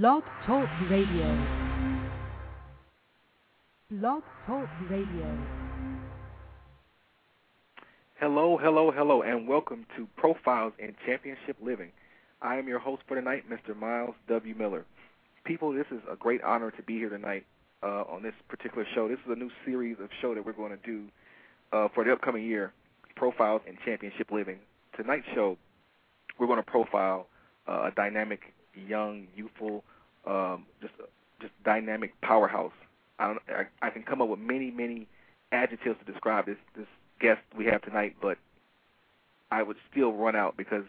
Blog Talk Radio. Blog Talk Radio. Hello, hello, hello, and welcome to Profiles in Championship Living. I am your host for tonight, Mr. Myles W. Miller. People, this is a great honor to be here tonight uh, on this particular show. This is a new series of show that we're going to do uh, for the upcoming year, Profiles in Championship Living. Tonight's show, we're going to profile uh, a dynamic, young, youthful, um, just just dynamic powerhouse I don't. I, I can come up with many, many adjectives to describe this this guest we have tonight, but I would still run out because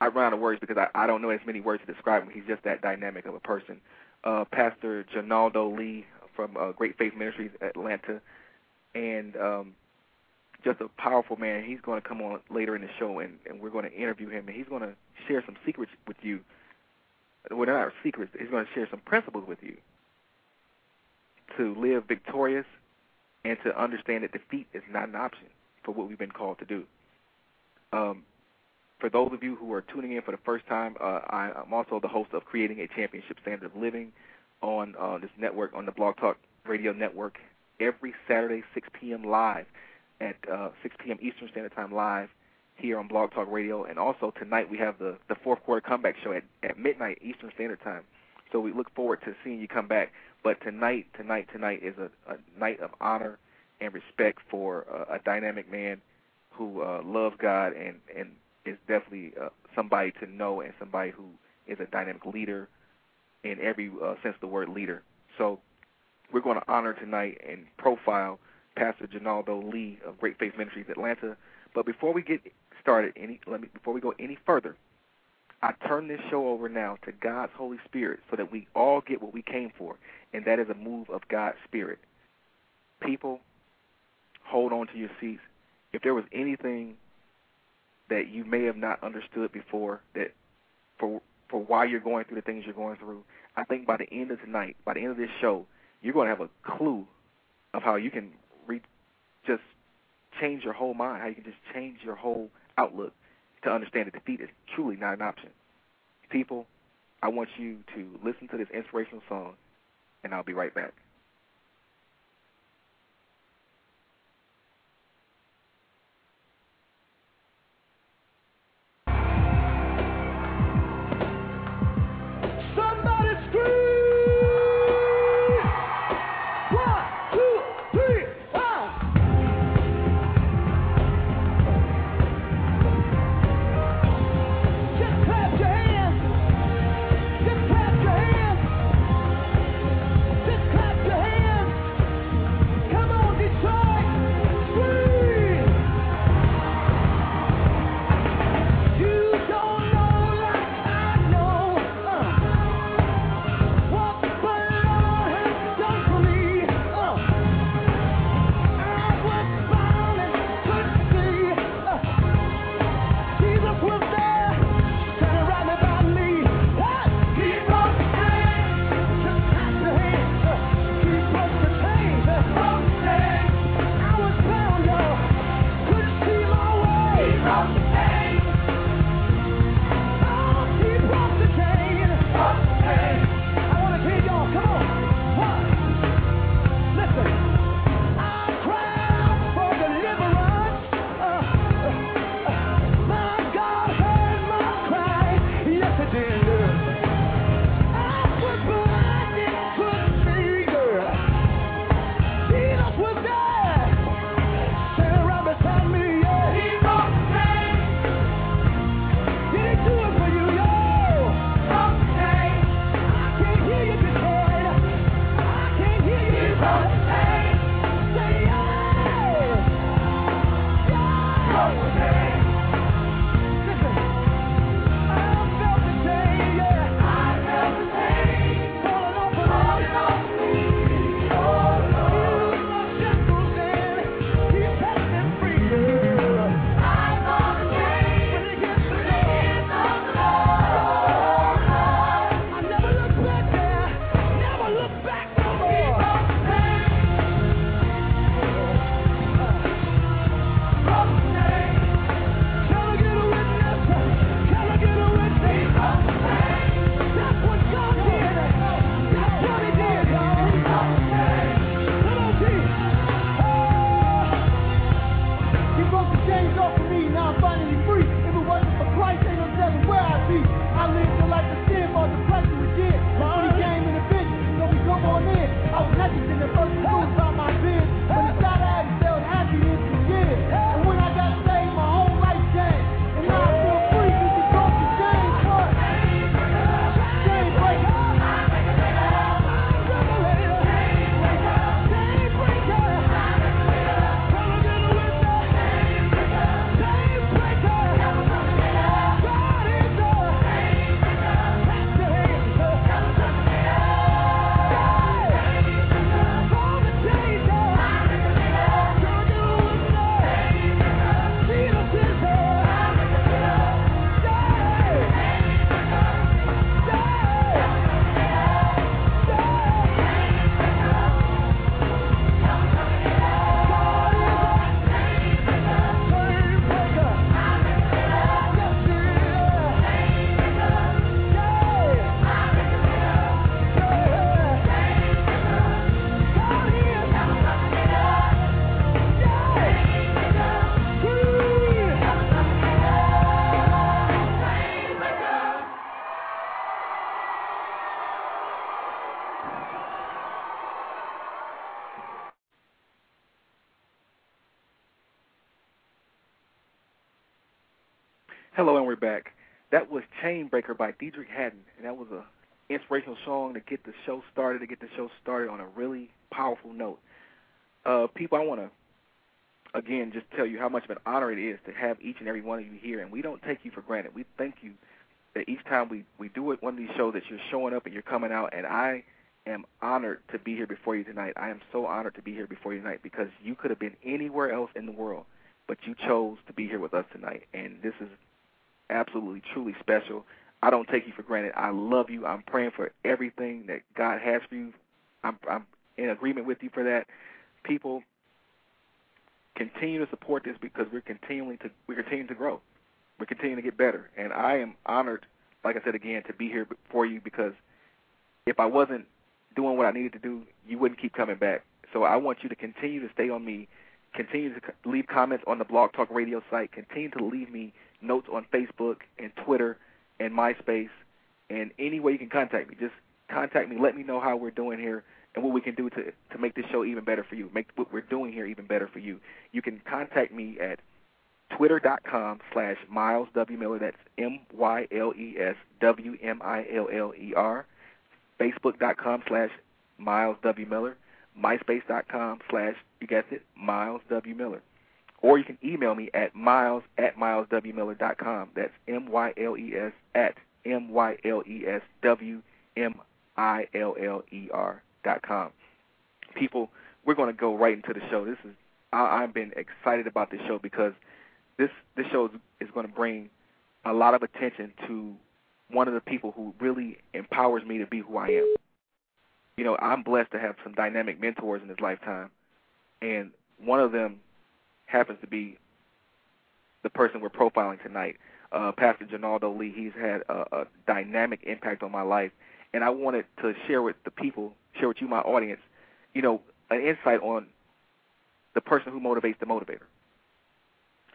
I run out of words because I, I don't know as many words to describe him. He's just that dynamic of a person. Uh, Pastor Junaldo Lee from uh, Great Faith Ministries Atlanta, and um, just a powerful man. He's going to come on later in the show, and, and we're going to interview him, and he's going to share some secrets with you. Well, they're not secrets. He's going to share some principles with you to live victorious and to understand that defeat is not an option for what we've been called to do. Um, for those of you who are tuning in for the first time, uh, I, am also the host of Creating a Championship Standard of Living on uh, this network, on the Blog Talk Radio Network, every Saturday, 6 p.m. live at uh, 6 p.m. Eastern Standard Time live here on Blog Talk Radio. And also tonight we have the, the fourth quarter comeback show at, at midnight Eastern Standard Time. So we look forward to seeing you come back. But tonight, tonight, tonight is a, a night of honor and respect for a dynamic man who uh, loves God and and is definitely uh, somebody to know and somebody who is a dynamic leader in every uh, sense of the word leader. So we're going to honor tonight and profile Pastor Junaldo Lee of Great Faith Ministries Atlanta. But before we get started, any let me before we go any further, I turn this show over now to God's Holy Spirit so that we all get what we came for, and that is a move of God's Spirit. People, hold on to your seats. If there was anything that you may have not understood before, that for for why you're going through the things you're going through, I think by the end of tonight, by the end of this show, you're going to have a clue of how you can re- just change your whole mind, how you can just change your whole outlook to understand that defeat is truly not an option. People, I want you to listen to this inspirational song, and I'll be right back. That was Chainbreaker by Deitrick Haddon, and that was a inspirational song to get the show started, to get the show started on a really powerful note. Uh, people, I want to again just tell you how much of an honor it is to have each and every one of you here, and we don't take you for granted. We thank you that each time we we do it one of these shows that you're showing up and you're coming out, and I am honored to be here before you tonight. I am so honored to be here before you tonight because you could have been anywhere else in the world, but you chose to be here with us tonight, and this is absolutely truly special. I don't take you for granted. I love you. I'm praying for everything that God has for you. I'm I'm in agreement with you for that. People continue to support this because we're continuing to we're continuing to grow. We're continuing to get better. And I am honored, like I said again, to be here for you because if I wasn't doing what I needed to do, you wouldn't keep coming back. So I want you to continue to stay on me, continue to leave comments on the Blog Talk Radio site, continue to leave me notes on Facebook and Twitter and MySpace and any way you can contact me. Just contact me. Let me know how we're doing here and what we can do to to make this show even better for you. Make what we're doing here even better for you. You can contact me at twitter.com slash Myles W. Miller. That's M-Y-L-E-S W-M-I-L-L-E-R. Facebook.com slash Myles W. Miller. MySpace.com slash, you guessed it, Myles W. Miller. Or you can email me at myles at myleswmiller.com. That's M-Y-L-E-S at M-Y-L-E-S-W-M-I-L-L-E-R dot com. People, we're going to go right into the show. This is I, I've been excited about this show because this this show is, is going to bring a lot of attention to one of the people who really empowers me to be who I am. You know, I'm blessed to have some dynamic mentors in this lifetime, and one of them happens to be the person we're profiling tonight, uh, Pastor Junaldo Lee. He's had a, a dynamic impact on my life, and I wanted to share with the people, share with you, my audience, you know, an insight on the person who motivates the motivator.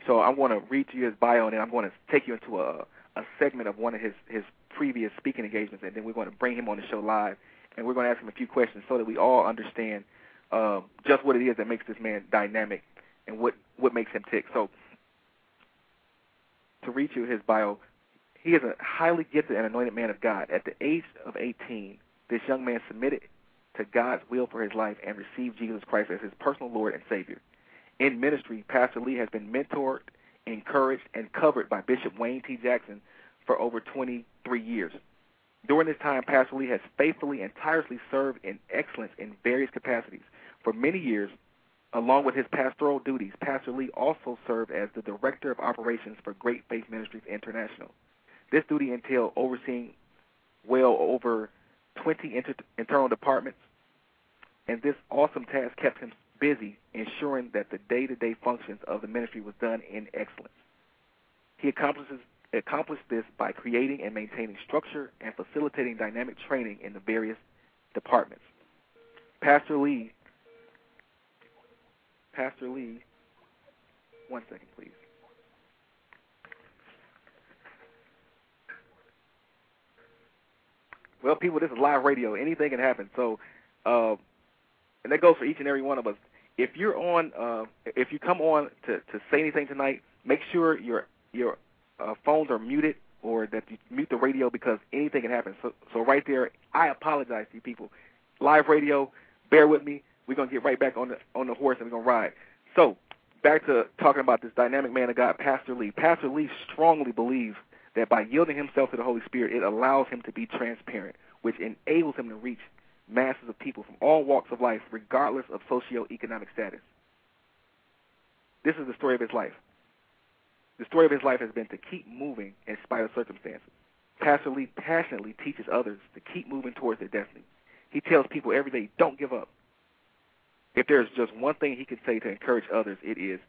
So I want to read to you his bio, and then I'm going to take you into a, a segment of one of his, his previous speaking engagements, and then we're going to bring him on the show live, and we're going to ask him a few questions so that we all understand um, just what it is that makes this man dynamic and what, what makes him tick. So to read you his bio, he is a highly gifted and anointed man of God. At the age of 18, this young man submitted to God's will for his life and received Jesus Christ as his personal Lord and Savior. In ministry, Pastor Lee has been mentored, encouraged, and covered by Bishop Wayne T. Jackson for over 23 years. During this time, Pastor Lee has faithfully and tirelessly served in excellence in various capacities. For many years, along with his pastoral duties, Pastor Lee also served as the Director of Operations for Great Faith Ministries International. This duty entailed overseeing well over 20 inter- internal departments, and this awesome task kept him busy ensuring that the day-to-day functions of the ministry was done in excellence. He accomplishes accomplished this by creating and maintaining structure and facilitating dynamic training in the various departments. Pastor Lee Pastor Lee one second please. Well, people, this is live radio. Anything can happen. So, uh, and that goes for each and every one of us. If you're on, uh, if you come on to, to say anything tonight, make sure your your uh, phones are muted or that you mute the radio because anything can happen. So, so right there, I apologize to you people. Live radio, bear with me. We're gonna get right back on the on the horse and we're gonna ride. So, back to talking about this dynamic man of God, Pastor Lee. Pastor Lee strongly believes that by yielding himself to the Holy Spirit, it allows him to be transparent, which enables him to reach masses of people from all walks of life, regardless of socioeconomic status. This is the story of his life. The story of his life has been to keep moving in spite of circumstances. Pastor Lee passionately teaches others to keep moving towards their destiny. He tells people every day, don't give up. If there's just one thing he can say to encourage others, it is,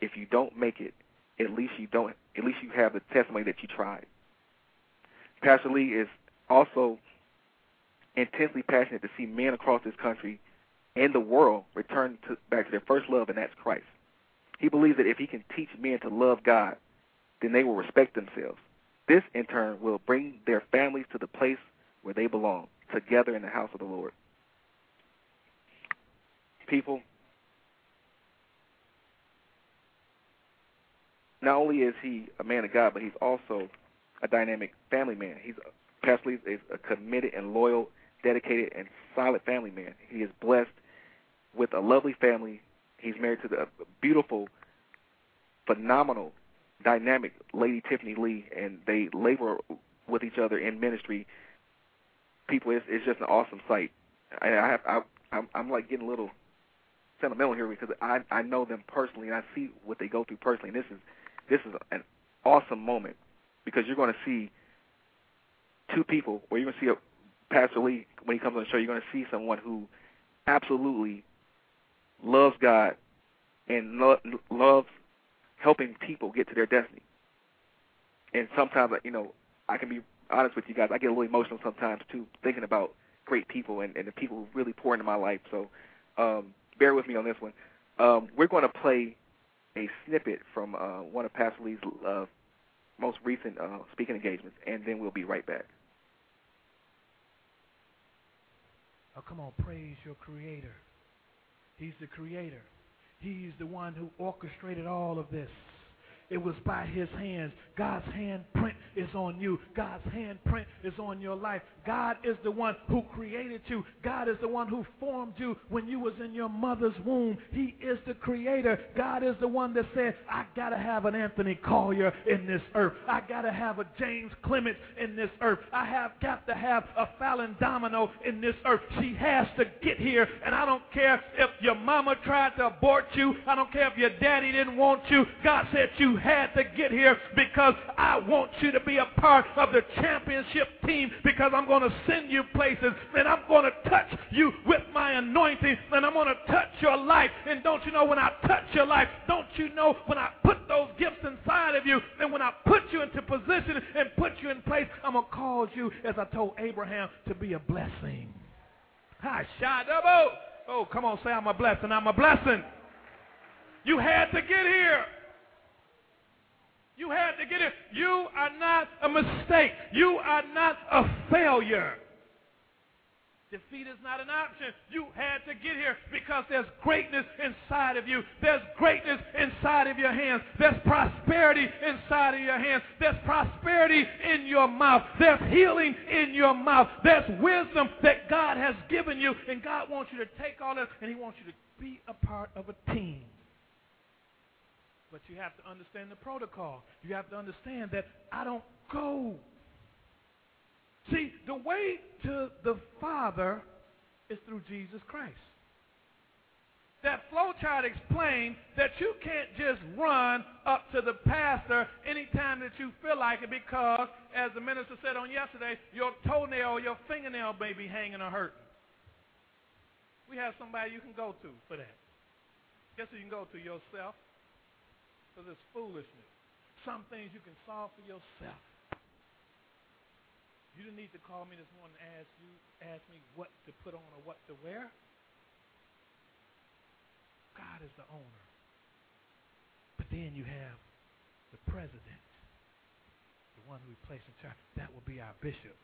if you don't make it, at least you don't at least you have the testimony that you tried. Pastor Lee is also intensely passionate to see men across this country and the world return to, back to their first love, and that's Christ. He believes that if he can teach men to love God, then they will respect themselves. This, in turn, will bring their families to the place where they belong, together in the house of the Lord. People, not only is he a man of God, but he's also a dynamic family man. He's Pastor Lee is a committed and loyal, dedicated and solid family man. He is blessed with a lovely family. He's married to the beautiful, phenomenal, dynamic lady Tiffany Lee, and they labor with each other in ministry. People, it's, it's just an awesome sight. I, I have, I, I'm, I'm like getting a little sentimental here because I, I know them personally and I see what they go through personally. And this is, this is an awesome moment because you're going to see two people, or you're going to see a Pastor Lee when he comes on the show. You're going to see someone who absolutely loves God and lo- loves helping people get to their destiny. And sometimes, you know, I can be honest with you guys. I get a little emotional sometimes too, thinking about great people and, and the people who really pour into my life. So, um, bear with me on this one. Um, we're going to play a snippet from uh, one of Pastor Lee's uh, most recent uh, speaking engagements, and then we'll be right back. Oh, come on, praise your Creator. He's the Creator. He's the one who orchestrated all of this. It was by his hands. God's handprint is on you. God's handprint is on your life. God is the one who created you. God is the one who formed you when you was in your mother's womb. He is the creator. God is the one that said, I got to have an Anthony Collier in this earth. I got to have a James Clements in this earth. I have got to have a Fallon Domino in this earth. She has to get here. And I don't care if your mama tried to abort you. I don't care if your daddy didn't want you. God said you had to get here because I want you to be a part of the championship team because I'm going to send you places and I'm going to touch you with my anointing and I'm going to touch your life. And don't you know when I touch your life, don't you know when I put those gifts inside of you and when I put you into position and put you in place, I'm going to cause you, as I told Abraham, to be a blessing. Hi, Shadabo. Oh, come on, say I'm a blessing. I'm a blessing. You had to get here. You had to get it. You are not a mistake. You are not a failure. Defeat is not an option. You had to get here because there's greatness inside of you. There's greatness inside of your hands. There's prosperity inside of your hands. There's prosperity in your mouth. There's healing in your mouth. There's wisdom that God has given you. And God wants you to take all this and He wants you to be a part of a team. But you have to understand the protocol. You have to understand that I don't go. See, the way to the Father is through Jesus Christ. That flow chart explained that you can't just run up to the pastor anytime that you feel like it because, as the minister said on yesterday, your toenail or your fingernail may be hanging or hurting. We have somebody you can go to for that. Guess who you can go to? Yourself because it's foolishness. Some things you can solve for yourself. You didn't need to call me this morning and ask you, ask me what to put on or what to wear. God is the owner. But then you have the president, the one who we place in charge. That will be our bishop.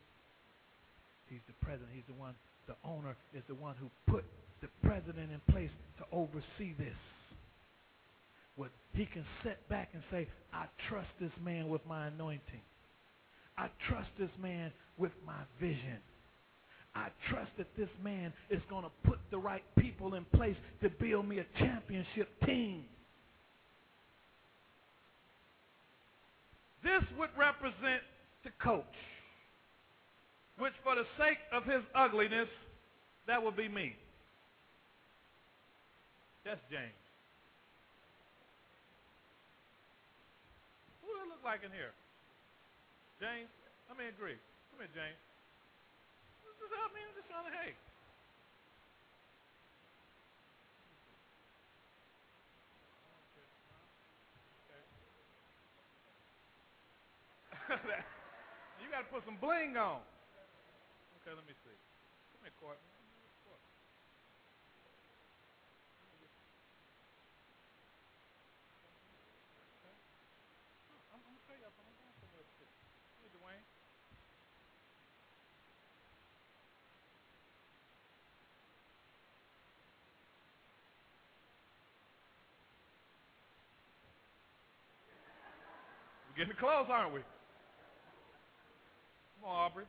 He's the president. He's the one. The owner is the one who put the president in place to oversee this what he can sit back and say, I trust this man with my anointing. I trust this man with my vision. I trust that this man is going to put the right people in place to build me a championship team. This would represent the coach, which for the sake of his ugliness, that would be me. That's James. Like in here? James, let me agree. Come here, James. This is help me. I'm just trying to hey. you got to put some bling on. Okay, let me see. Come here, Courtney. Getting close, aren't we? Come on, Aubrey.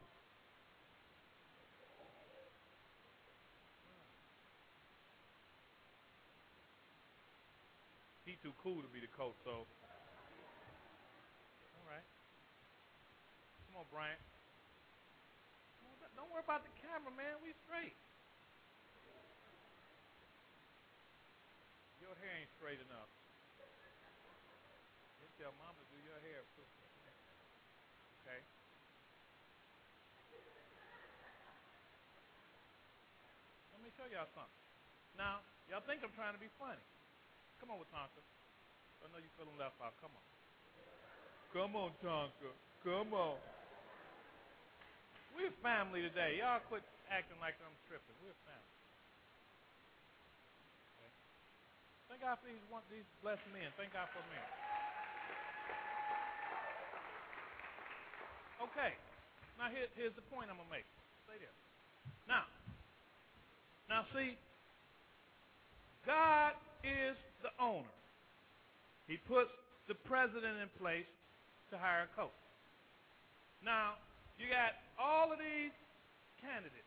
He too cool to be the coach, so. All right. Come on, Bryant. Don't worry about the camera, man. We straight. Your hair ain't straight enough. You tell mama to do your hair too. Okay. Let me show y'all something. Now, y'all think I'm trying to be funny. Come on with Tonka. I know you're feeling left out. Come on. Come on, Tonka. Come on. We're family today. Y'all quit acting like I'm tripping. We're family. Okay. Thank God for these, one, these blessed men. Thank God for men. Okay. Now here, here's the point I'm gonna make. Stay there. Now, now see, God is the owner. He puts the president in place to hire a coach. Now, you got all of these candidates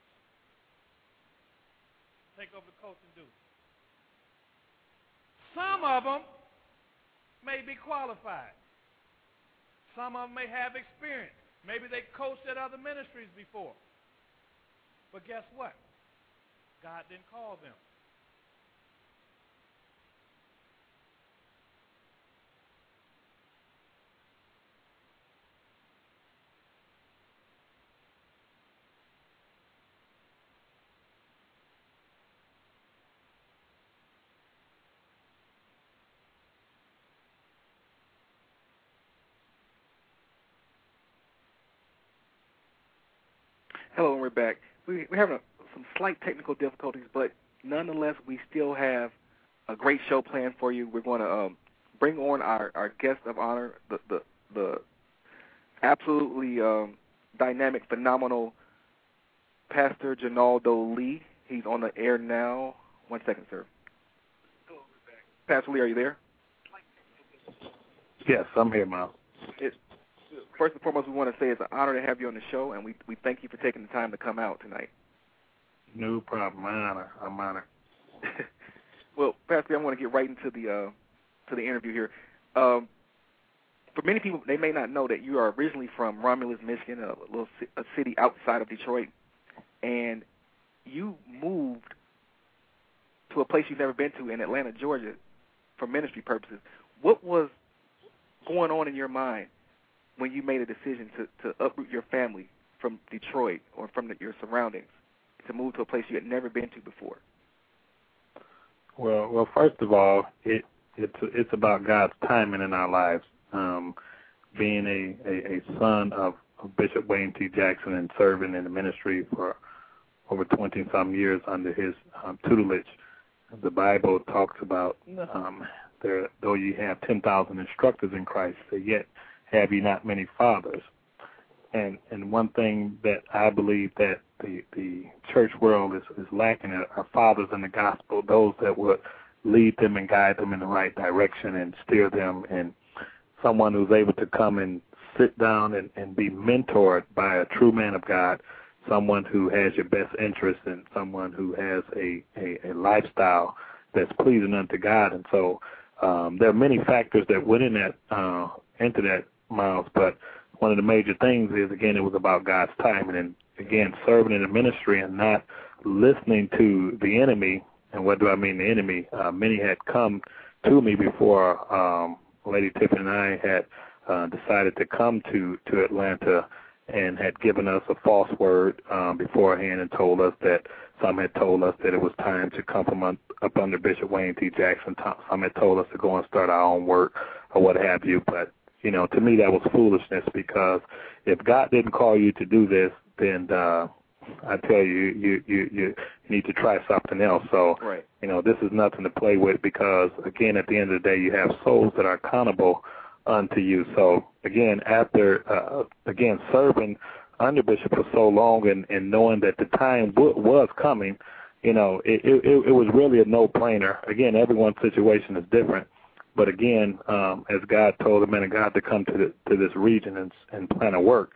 take over the coaching duty. Some of them may be qualified. Some of them may have experience. Maybe they coached at other ministries before. But guess what? God didn't call them. Hello, and we're back. We, we're having a, some slight technical difficulties, but nonetheless, we still have a great show planned for you. We're going to um, bring on our, our guest of honor, the the, the absolutely um, dynamic, phenomenal Pastor Junaldo Lee. He's on the air now. One second, sir. Pastor Lee, are you there? Yes, I'm here, Myles. It's, first and foremost, we want to say it's an honor to have you on the show, and we we thank you for taking the time to come out tonight. No problem. Honor. I'm honored. well, Pastor, I want to get right into the uh, to the interview here. Um, for many people, they may not know that you are originally from Romulus, Michigan, a little a city outside of Detroit, and you moved to a place you've never been to in Atlanta, Georgia, for ministry purposes. What was going on in your mind when you made a decision to, to uproot your family from Detroit or from the, your surroundings to move to a place you had never been to before? Well, well, first of all, it it's it's about God's timing in our lives. Um, being a, a, a son of, of Bishop Wayne T. Jackson and serving in the ministry for over 20 some years under his um, tutelage, the Bible talks about um, there, though you have 10,000 instructors in Christ, yet have ye not many fathers. And and one thing that I believe that the the church world is, is lacking are fathers in the gospel, those that would lead them and guide them in the right direction and steer them and someone who's able to come and sit down and, and be mentored by a true man of God, someone who has your best interest and someone who has a, a, a lifestyle that's pleasing unto God. And so um, there are many factors that went in that uh, into that Myles, but one of the major things is again it was about God's timing and again serving in the ministry and not listening to the enemy. And what do I mean the enemy? Uh, many had come to me before um, Lady Tiffany and I had uh, decided to come to to Atlanta and had given us a false word um, beforehand and told us that some had told us that it was time to come from up under Bishop Wayne T. Jackson. Some had told us to go and start our own work or what have you. But you know, to me that was foolishness because if God didn't call you to do this, then uh, I tell you, you you you need to try something else. So, right. you know, this is nothing to play with because again, at the end of the day, you have souls that are accountable unto you. So again, after uh, again serving under Bishop for so long and, and knowing that the time w- was coming, you know, it, it it was really a no-brainer. Again, everyone's situation is different, but again, um, as God told the man of God to come to the, to this region and, and plan a work,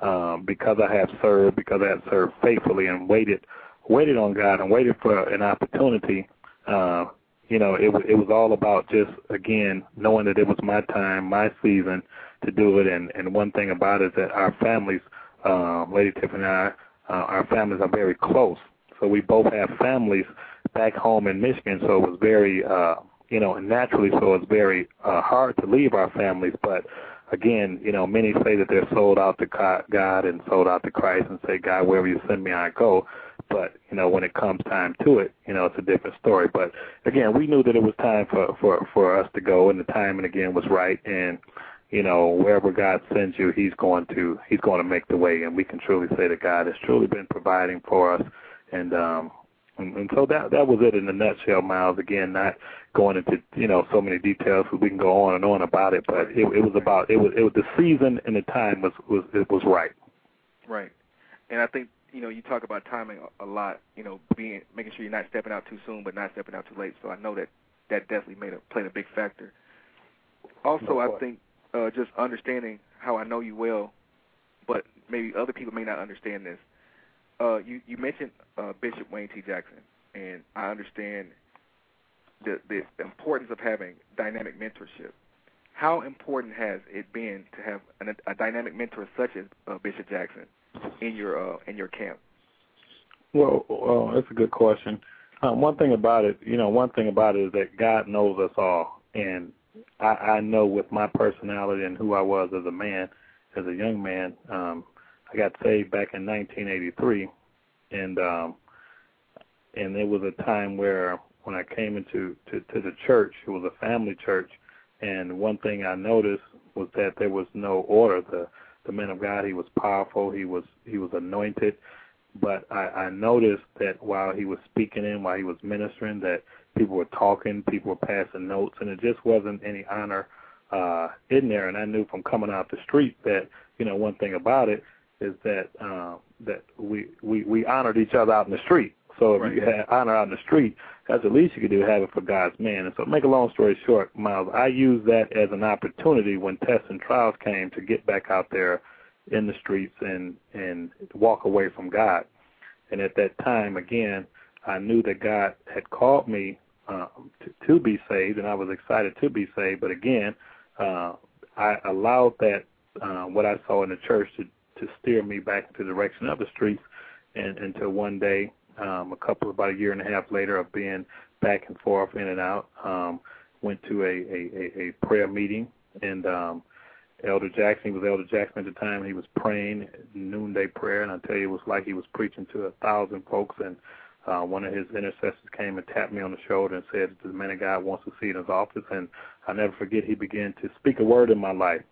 um, because I have served, because I have served faithfully and waited, waited on God and waited for an opportunity. Uh, you know, it it was all about just again knowing that it was my time, my season to do it. And and one thing about it is that our families, uh, Lady Tiffany and I, uh, our families are very close. So we both have families back home in Michigan. So it was very, uh, you know, and naturally, so it's very uh, hard to leave our families. But again, you know, many say that they're sold out to God and sold out to Christ and say, God, wherever you send me, I go. But you know, when it comes time to it, you know, it's a different story. But again, we knew that it was time for for for us to go, and the timing again was right. And you know, wherever God sends you, He's going to He's going to make the way, and we can truly say that God has truly been providing for us. And um, and, and so that that was it in a nutshell, Myles. Again, not going into you know so many details, we can go on and on about it, but it, it was about it was it was the season and the time was was it was right. Right, and I think you know, you talk about timing a, lot. You know, being making sure you're not stepping out too soon, but not stepping out too late. So I know that that definitely made a played a big factor. Also, I think uh, just understanding how I know you well, but maybe other people may not understand this. Uh, you you mentioned uh, Bishop Wayne T. Jackson, and I understand the the importance of having dynamic mentorship. How important has it been to have an, a dynamic mentor such as uh, Bishop Jackson in your uh, in your camp? Well, well, that's a good question. Um, one thing about it, you know, one thing about it is that God knows us all, and I, I know with my personality and who I was as a man, as a young man, um, I got saved back in 1983, and um, and it was a time where when I came into to, to the church, it was a family church, and one thing I noticed was that there was no order. The the man of God. He was powerful. He was he was anointed. But I, I noticed that while he was speaking in, while he was ministering, that people were talking, people were passing notes, and it just wasn't any honor uh, in there. And I knew from coming out the street that you know one thing about it is that uh, that we we we honored each other out in the street. So if right. you had honor out in the street, that's the least you could do, have it for God's man. And so, make a long story short, Myles, I used that as an opportunity when tests and trials came to get back out there in the streets and and walk away from God. And at that time, again, I knew that God had called me um, to, to be saved, and I was excited to be saved. But again, uh, I allowed that uh, what I saw in the church to to steer me back into the direction of the streets, and until one day um, a couple about a year and a half later of being back and forth in and out. Um, went to a, a, a prayer meeting and um, Elder Jackson, he was Elder Jackson at the time, he was praying noonday prayer, and I tell you, it was like he was preaching to a thousand folks. And uh, one of his intercessors came and tapped me on the shoulder and said, "The man of God wants to see in his office." And I never forget, he began to speak a word in my life.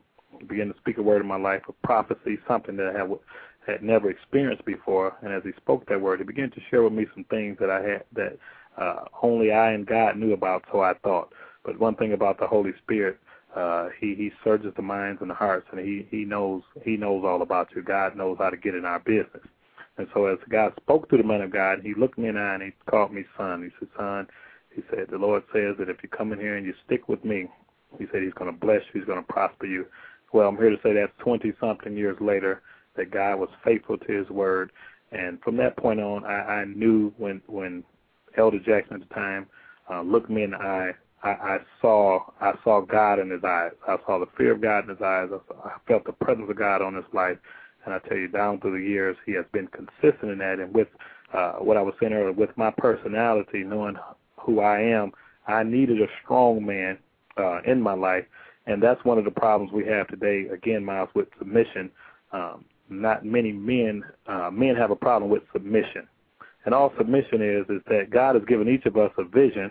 Began to speak a word in my life of prophecy, something that I had had never experienced before. And as he spoke that word, he began to share with me some things that I had that uh, only I and God knew about. So I thought. But one thing about the Holy Spirit, uh, he he searches the minds and the hearts, and he he knows he knows all about you. God knows how to get in our business. And so as God spoke to the man of God, he looked me in the eye and he called me son. He said, son, he said, the Lord says that if you come in here and you stick with me, he said he's going to bless you, he's going to prosper you. Well, I'm here to say that's 20 something years later that God was faithful to His word, and from that point on, I, I knew when when Elder Jackson at the time uh, looked me in the eye, I, I saw I saw God in his eyes. I saw the fear of God in his eyes. I, I felt the presence of God on his life, and I tell you, down through the years, he has been consistent in that. And with uh, what I was saying earlier, with my personality, knowing who I am, I needed a strong man uh, in my life, and that's one of the problems we have today. Again, Myles, with submission. Um, not many men uh, men have a problem with submission. And all submission is is that God has given each of us a vision,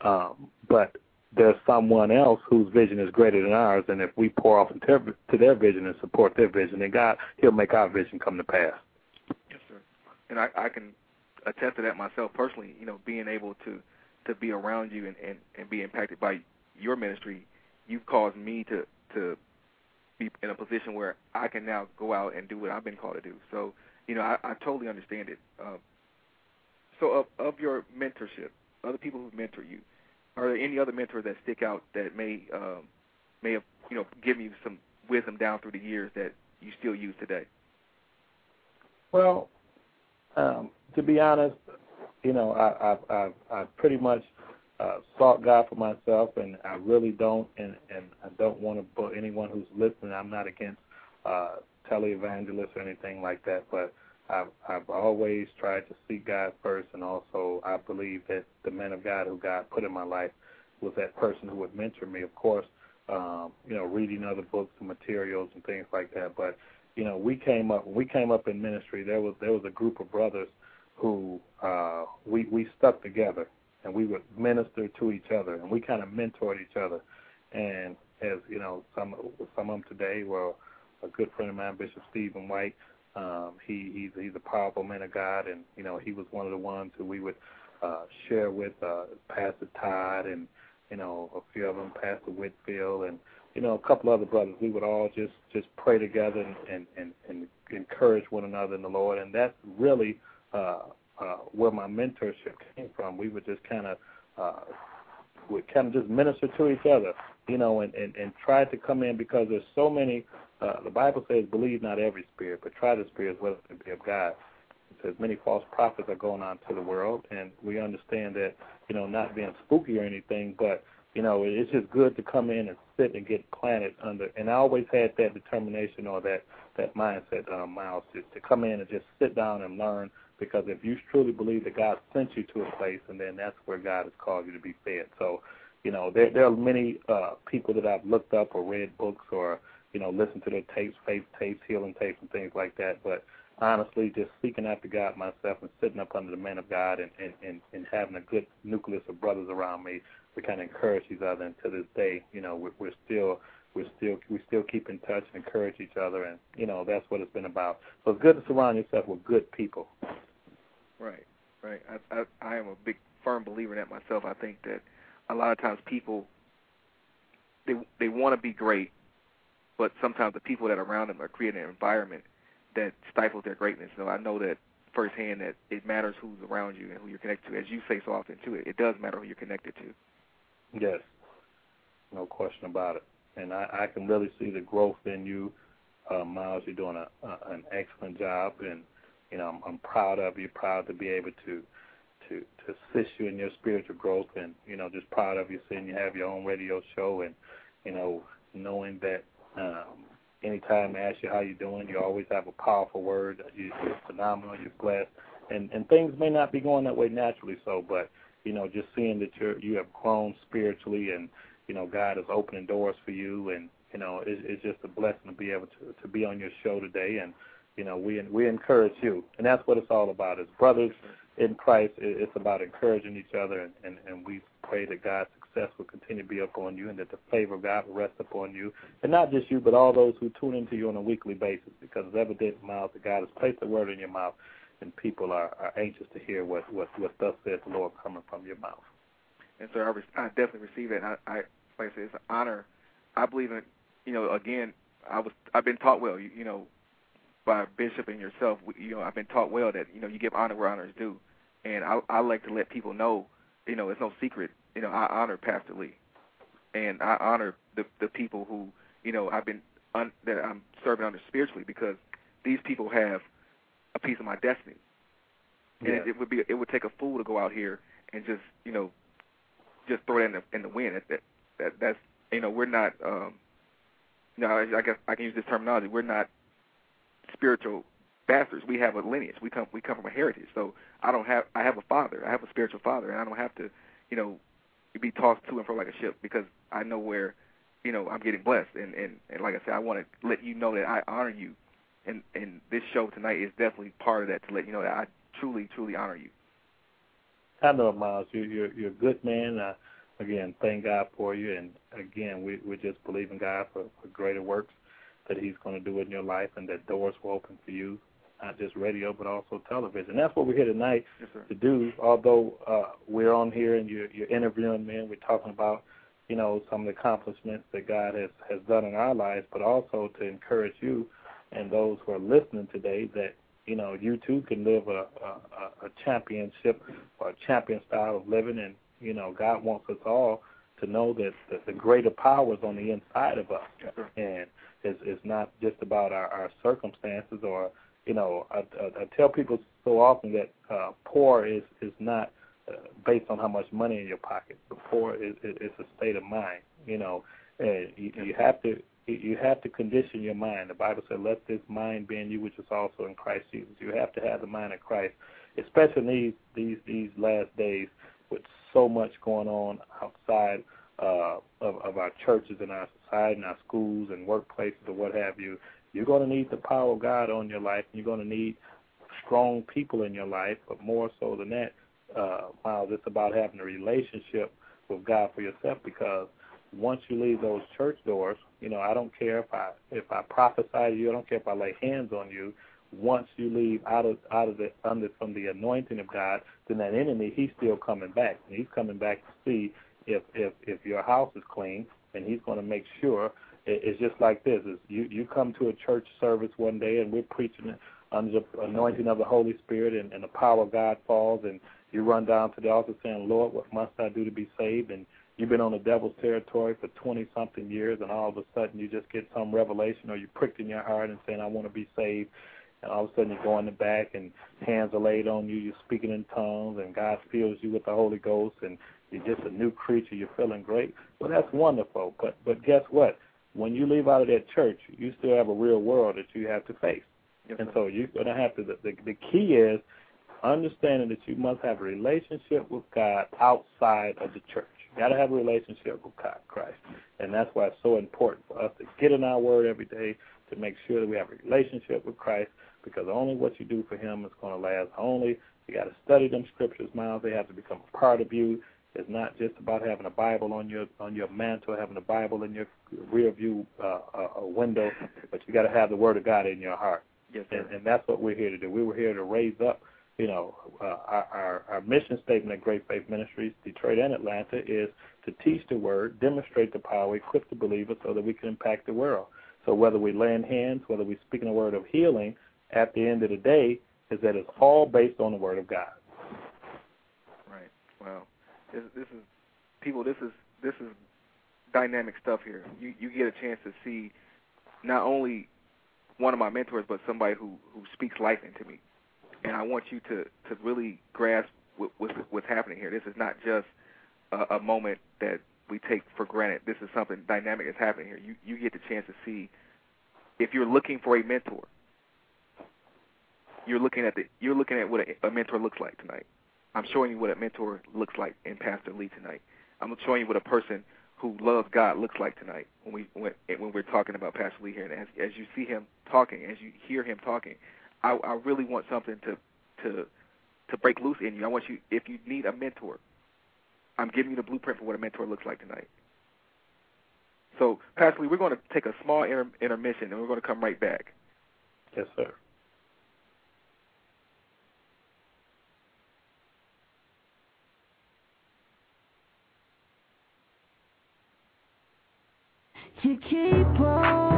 um, but there's someone else whose vision is greater than ours, and if we pour off into to their vision and support their vision, then God He'll make our vision come to pass. Yes, sir. And I, I can attest to that myself personally. You know, being able to to be around you and, and, and be impacted by your ministry, you've caused me to to be in a position where I can now go out and do what I've been called to do. So, you know, I, I totally understand it. Uh, so, of, of your mentorship, other people who mentor you, are there any other mentors that stick out that may um, may have you know given you some wisdom down through the years that you still use today? Well, um, to be honest, you know, I, I've, I've, I've pretty much uh, sought God for myself, and I really don't, and, and I don't want to put anyone who's listening. I'm not against uh, televangelists or anything like that, but I've, I've always tried to seek God first, and also I believe that the man of God who God put in my life was that person who would mentor me. Of course, um, you know, reading other books and materials and things like that. But you know, we came up when we came up in ministry. There was there was a group of brothers who uh, we we stuck together and we would minister to each other and we kind of mentored each other. And as you know, some some of them today were a good friend of mine, Bishop Stephen White. Um, he he's he's a powerful man of God, and you know he was one of the ones who we would uh, share with uh, Pastor Todd and you know a few of them, Pastor Whitfield, and you know a couple other brothers. We would all just just pray together and and and, and encourage one another in the Lord, and that's really uh, uh, where my mentorship came from. We would just kind of uh, would kind of just minister to each other, you know, and, and, and try to come in because there's so many. Uh, the Bible says, "Believe not every spirit, but try the spirits whether it be of God." It says many false prophets are going on to the world, and we understand that, you know, not being spooky or anything, but you know, it's just good to come in and sit and get planted under. And I always had that determination or that that mindset, um, Myles, to, to come in and just sit down and learn because if you truly believe that God sent you to a place, and then that's where God has called you to be fed. So, you know, there there are many uh, people that I've looked up or read books or you know listened to their tapes, faith tapes, healing tapes, and things like that. But honestly, just seeking after God myself and sitting up under the man of God and and and, and having a good nucleus of brothers around me, we kind of encourage each other. And to this day, you know, we're, we're still we still we still keep in touch and encourage each other, and you know that's what it's been about. So it's good to surround yourself with good people. Right, right. I, I I am a big firm believer in that myself. I think that a lot of times people they they want to be great, but sometimes the people that are around them are creating an environment that stifles their greatness. So I know that firsthand that it matters who's around you and who you're connected to. As you say so often too, it, it does matter who you're connected to. Yes, no question about it. And I, I can really see the growth in you, uh, Myles. You're doing a, a, an excellent job, and you know, I'm, I'm proud of you, proud to be able to to to assist you in your spiritual growth, and you know, just proud of you seeing you have your own radio show, and you know, knowing that um, anytime I ask you how you're doing, you always have a powerful word. You, you're phenomenal. You're blessed, and and things may not be going that way naturally, so but you know, just seeing that you're you have grown spiritually, and you know, God is opening doors for you, and you know, it's, it's just a blessing to be able to to be on your show today, and you know, we we encourage you, and that's what it's all about. As brothers in Christ, it's about encouraging each other, and, and and we pray that God's success will continue to be upon you, and that the favor of God will rest upon you, and not just you, but all those who tune into you on a weekly basis, because it's evident, Myles, that God has placed the word in your mouth, and people are, are anxious to hear what what what thus says the Lord coming from your mouth. And so I, re- I definitely receive it. I, I like I said, it's an honor. I believe in, you know, again, I was I've been taught well. You, you know, by Bishop and yourself, you know, I've been taught well that you know you give honor where honor is due, and I, I like to let people know, you know, it's no secret. You know, I honor Pastor Lee, and I honor the the people who you know I've been un, that I'm serving under spiritually because these people have a piece of my destiny, and Yeah. it, it would be it would take a fool to go out here and just you know just throw that in the in the wind. That that, that that's you know we're not. um no, I guess I can use this terminology. We're not spiritual bastards. We have a lineage. We come we come from a heritage. So I don't have I have a father. I have a spiritual father, and I don't have to, you know, be tossed to and fro like a ship because I know where, you know, I'm getting blessed. And and and like I said, I want to let you know that I honor you, and and this show tonight is definitely part of that to let you know that I truly truly honor you. I know, Myles. You're you're, you're a good man. Uh, again, thank God for you, and again, we we just believe in God for, for greater works that He's going to do in your life, and that doors will open for you, not just radio but also television. That's what we're here tonight Yes, to do. Although uh, we're on here and you're, you're interviewing me, and we're talking about you know some of the accomplishments that God has has done in our lives, but also to encourage you and those who are listening today that you know you too can live a a, a championship or a champion style of living, and You know, God wants us all to know that the, the greater power is on the inside of us, and it's, it's not just about our, our circumstances or you know. I, I, I tell people so often that uh, poor is is not uh, based on how much money in your pocket. But poor is, is, is a state of mind. You know, and you, you have to you have to condition your mind. The Bible said, "Let this mind be in you, which is also in Christ Jesus." You have to have the mind of Christ, especially in these these these last days with so much going on outside uh, of, of our churches and our society and our schools and workplaces or what have you, you're going to need the power of God on your life. And you're going to need strong people in your life, but more so than that, uh, Myles, it's about having a relationship with God for yourself because once you leave those church doors, you know, I don't care if I if I prophesy to you, I don't care if I lay hands on you. Once you leave out of out of the under from the anointing of God, then that enemy he's still coming back. And he's coming back to see if if if your house is clean, and he's going to make sure. It's just like this: is you you come to a church service one day, and we're preaching under the anointing of the Holy Spirit, and, and the power of God falls, and you run down to the altar saying, "Lord, what must I do to be saved?" and you've been on the devil's territory for 20 something years and all of a sudden you just get some revelation or you pricked in your heart and saying I want to be saved and all of a sudden you go in the back and hands are laid on you you're speaking in tongues and God fills you with the Holy Ghost and you're just a new creature. You're feeling great. Well, that's wonderful. But but guess what? When you leave out of that church, you still have a real world that you have to face. Yes, and so you're going to have to. The, the, the key is understanding that you must have a relationship with God outside of the church. You got to have a relationship with God, Christ, and that's why it's so important for us to get in our Word every day to make sure that we have a relationship with Christ. Because only what you do for Him is going to last. Only you got to study them scriptures, Myles. They have to become a part of you. It's not just about having a Bible on your on your mantle, having a Bible in your rear view uh, uh, window, but you got to have the Word of God in your heart. Yes, and, and that's what we're here to do. We were here to raise up. You know, uh, our, our our mission statement at Great Faith Ministries, Detroit and Atlanta, is to teach the Word, demonstrate the power, equip the believer, so that we can impact the world. So whether we laying hands, whether we speaking a word of healing, at the end of the day, is that it's all based on the Word of God. Right. Wow. This, this is people. This is this is dynamic stuff here. You you get a chance to see not only one of my mentors, but somebody who who speaks life into me. And I want you to to really grasp what, what's what's happening here. This is not just a, a moment that we take for granted. This is something dynamic that's happening here. You you get the chance to see if you're looking for a mentor. You're looking at the you're looking at what a, a mentor looks like tonight. I'm showing you what a mentor looks like in Pastor Lee tonight. I'm showing you what a person who loves God looks like tonight when we when, when we're talking about Pastor Lee here. And as, as you see him talking, as you hear him talking, I, I really want something to to to break loose in you. I want you, if you need a mentor, I'm giving you the blueprint for what a mentor looks like tonight. So, Pastor Lee, we're going to take a small inter- intermission, and we're going to come right back. Yes, sir. You keep on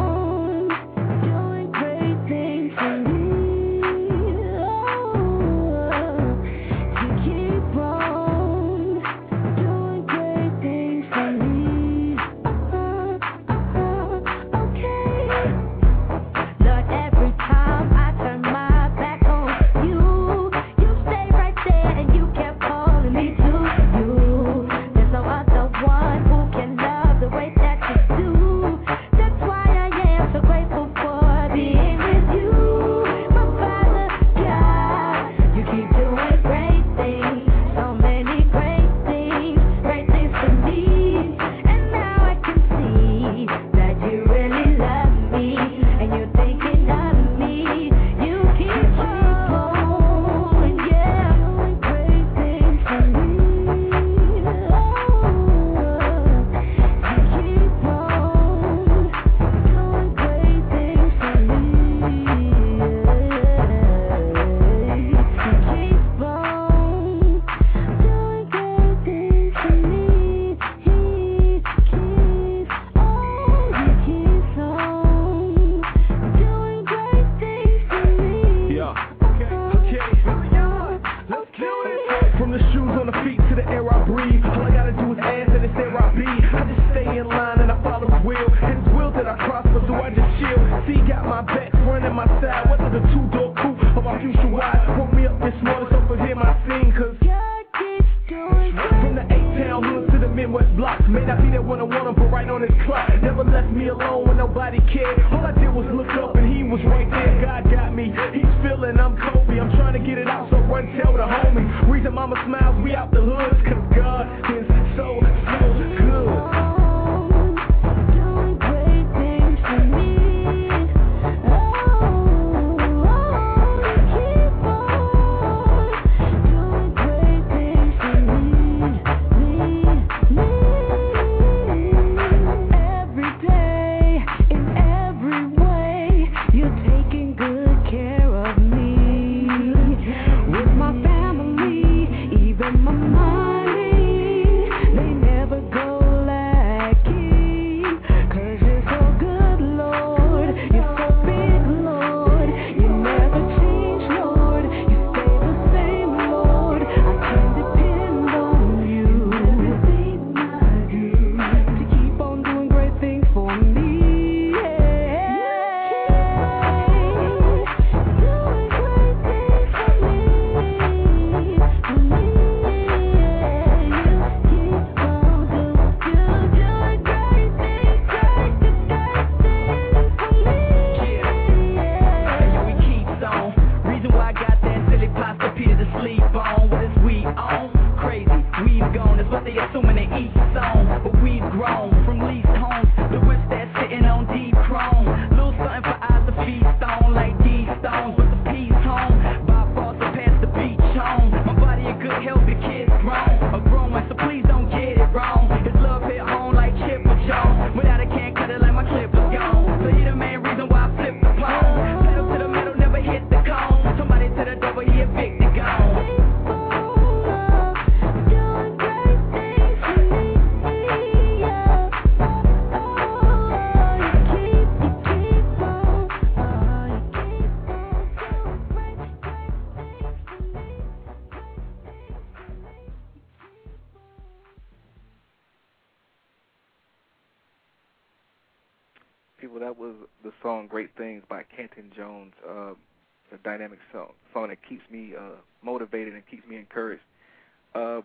depending what. May not be that one I want him, but right on his clock. Never left me alone when nobody cared. All I did was look up and he was right there. God got me. He's feeling I'm Kobe. I'm trying to get it out, so run tell the homie. Reason mama smiles, we out the hoods, cause God dynamic song, song that keeps me uh, motivated and keeps me encouraged. Uh,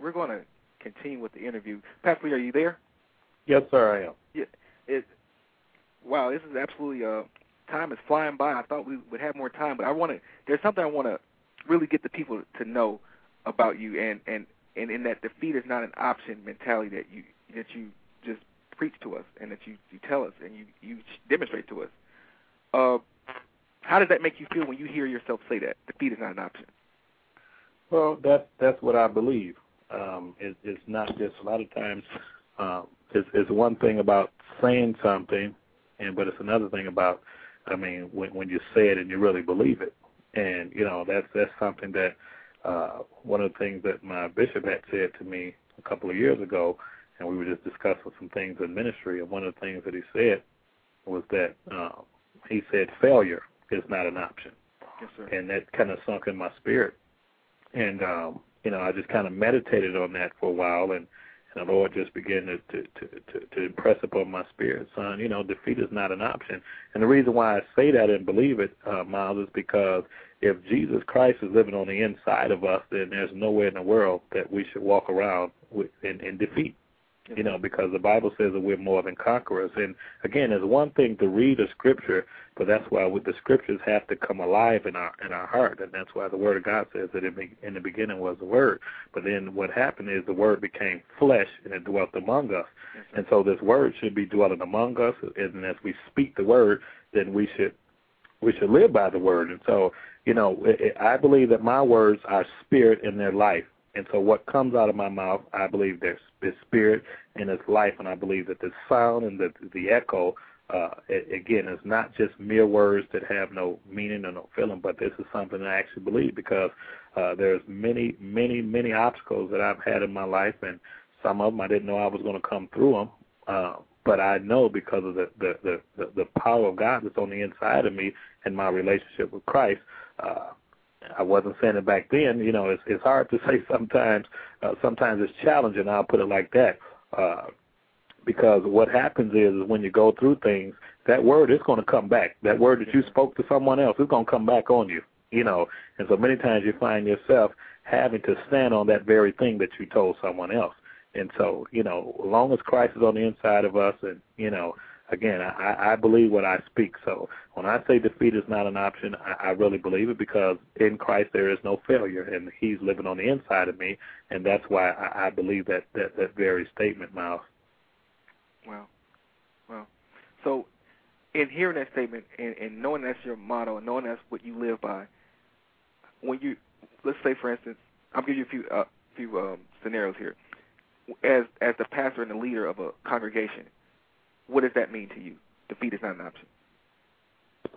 we're going to continue with the interview. Pastor Lee, are you there? Yes, sir, I am. Yeah. It. Wow, this is absolutely. Uh, time is flying by. I thought we would have more time, but I want to. There's something I want to really get the people to know about you, and and and in that defeat is not an option mentality that you that you just preach to us and that you you tell us and you you demonstrate to us. Uh, how does that make you feel when you hear yourself say that defeat is not an option? Well, that's that's what I believe. Um, it, it's not just a lot of times. Um, it's, it's one thing about saying something, and but it's another thing about, I mean, when when you say it and you really believe it, and you know that's that's something that uh, one of the things that my bishop had said to me a couple of years ago, and we were just discussing some things in ministry, and one of the things that he said was that uh, he said failure is not an option Yes, sir. and that kind of sunk in my spirit. And um, you know, I just kind of meditated on that for a while, and, and the Lord just began to, to to to to impress upon my spirit, son. You know, defeat is not an option. And the reason why I say that and believe it, uh, Myles, is because if Jesus Christ is living on the inside of us, then there's nowhere in the world that we should walk around with, in, in defeat you know, because the Bible says that we're more than conquerors. And again, it's one thing to read a scripture, but that's why with the scriptures have to come alive in our in our heart, and that's why the Word of God says that in, in the beginning was the Word. But then what happened is the Word became flesh and it dwelt among us. And so this Word should be dwelling among us, and as we speak the Word, then we should we should live by the Word. And so, you know, I I believe that my words are spirit in their life. And so what comes out of my mouth, I believe there's, there's spirit and it's life, and I believe that the sound and the the echo, uh, a- again, is not just mere words that have no meaning or no feeling, but this is something I actually believe because uh, there's many, many, many obstacles that I've had in my life, and some of them I didn't know I was going to come through them. Uh, but I know because of the the the the power of God that's on the inside of me and my relationship with Christ. Uh, I wasn't saying it back then. You know, it's it's hard to say sometimes. Uh, sometimes it's challenging. I'll put it like that. Uh, because what happens is, is when you go through things, that word is going to come back. That word that you spoke to someone else is going to come back on you. You know, and so many times you find yourself having to stand on that very thing that you told someone else. And so, you know, as long as Christ is on the inside of us, and you know, again, I, I believe what I speak. So when I say defeat is not an option, I, I really believe it because in Christ there is no failure, and He's living on the inside of me, and that's why I, I believe that, that that very statement, Myles. Wow, wow. So, in hearing that statement and, and knowing that's your motto and knowing that's what you live by, when you let's say, for instance, I'll give you a few uh, few um, scenarios here. As as the pastor and the leader of a congregation, what does that mean to you? Defeat is not an option.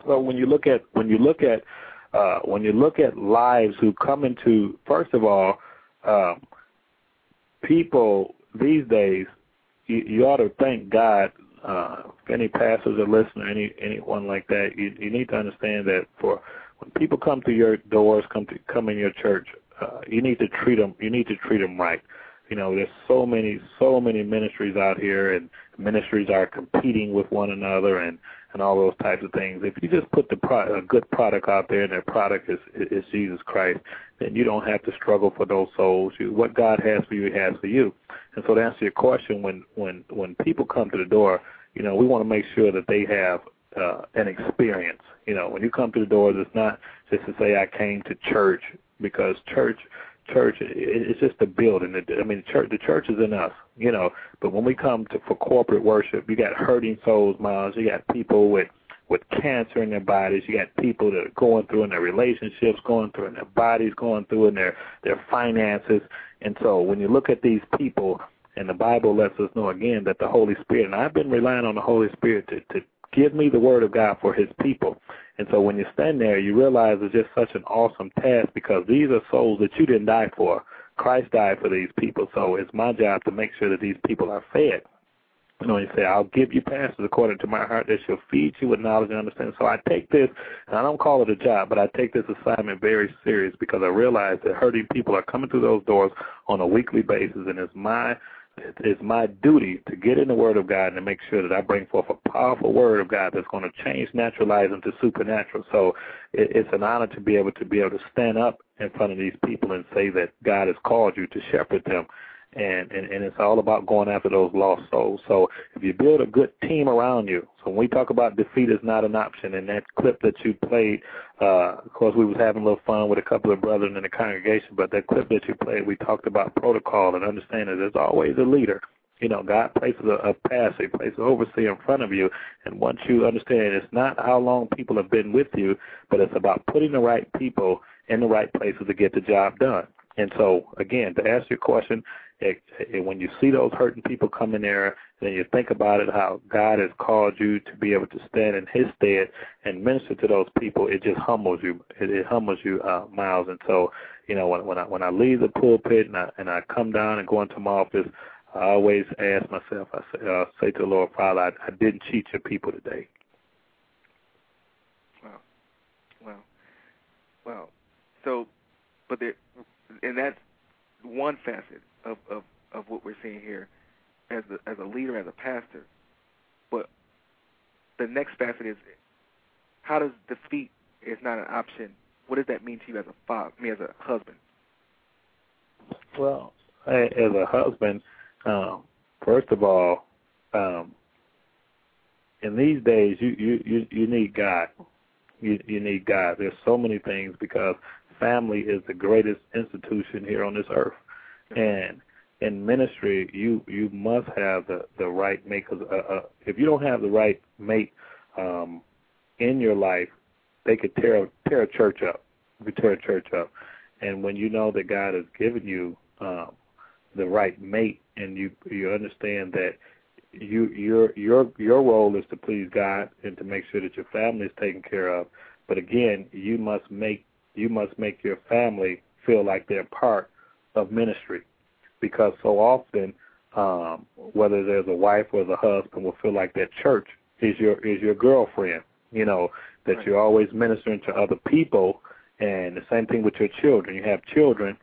So when you look at when you look at uh, when you look at lives who come into first of all, um, people these days, you, you ought to thank God. Uh, if any pastors are listening, any anyone like that, you, you need to understand that for when people come to your doors, come to come in your church, uh, you need to treat them. You need to treat them right. You know, there's so many, so many ministries out here, and ministries are competing with one another, and and all those types of things. If you just put the pro- a good product out there, and that product is is Jesus Christ, then you don't have to struggle for those souls. You, what God has for you, He has for you. And so to answer your question, when when when people come to the door, you know, we want to make sure that they have uh, an experience. You know, when you come to the doors, it's not just to say I came to church because church church it's just a building i mean church the church is in us you know but when we come to for corporate worship you got hurting souls myles you got people with with cancer in their bodies you got people that are going through in their relationships going through in their bodies going through in their their finances and so when you look at these people and the bible lets us know again that the holy spirit and i've been relying on the holy spirit to to give me the word of god for his people and so when you stand there, you realize it's just such an awesome task because these are souls that you didn't die for. Christ died for these people. So it's my job to make sure that these people are fed. You know, you say, I'll give you pastors according to my heart that shall feed you with knowledge and understanding. So I take this, and I don't call it a job, but I take this assignment very serious because I realize that hurting people are coming through those doors on a weekly basis, and it's my it's my duty to get in the Word of God and to make sure that I bring forth a powerful Word of God that's going to change natural lives into supernatural. So it, it's an honor to be able to be able to stand up in front of these people and say that God has called you to shepherd them and, and and it's all about going after those lost souls. So if you build a good team around you, so when we talk about defeat is not an option, and that clip that you played, uh, of course we was having a little fun with a couple of brethren in the congregation, but that clip that you played, we talked about protocol and understanding there's always a leader. You know, God places a, a pastor, He places an overseer in front of you, and once you understand, it's not how long people have been with you, but it's about putting the right people in the right places to get the job done. And so, again, to answer your question, it, it, when you see those hurting people come in there, then you think about it, how God has called you to be able to stand in His stead and minister to those people. It just humbles you. It, it humbles you, uh, Myles. And so, you know, when, when I when I leave the pulpit and I and I come down and go into my office, I always ask myself. I say, uh, say to the Lord, Father, I, I didn't cheat your people today. Wow, wow, wow. So, but there and that's one facet of, of, of what we're seeing here as a, as a leader, as a pastor. But the next facet is how does defeat is not an option? What does that mean to you as a father, me as a husband? Well, as a husband, um, first of all, um, in these days, you you you, you need God. You you need God. There's so many things because family is the greatest institution here on this earth, and in ministry, you you must have the the right mate. Cause uh, uh, if you don't have the right mate um, in your life, they could tear tear a church up. You tear a church up, and when you know that God has given you um, the right mate, and you you understand that you your your your role is to please God and to make sure that your family is taken care of. But again, you must make you must make your family feel like they're part of ministry. Because so often um whether there's a wife or the husband will feel like that church is your is your girlfriend you know that Right. you're always ministering to other people. And the same thing with your children. You have children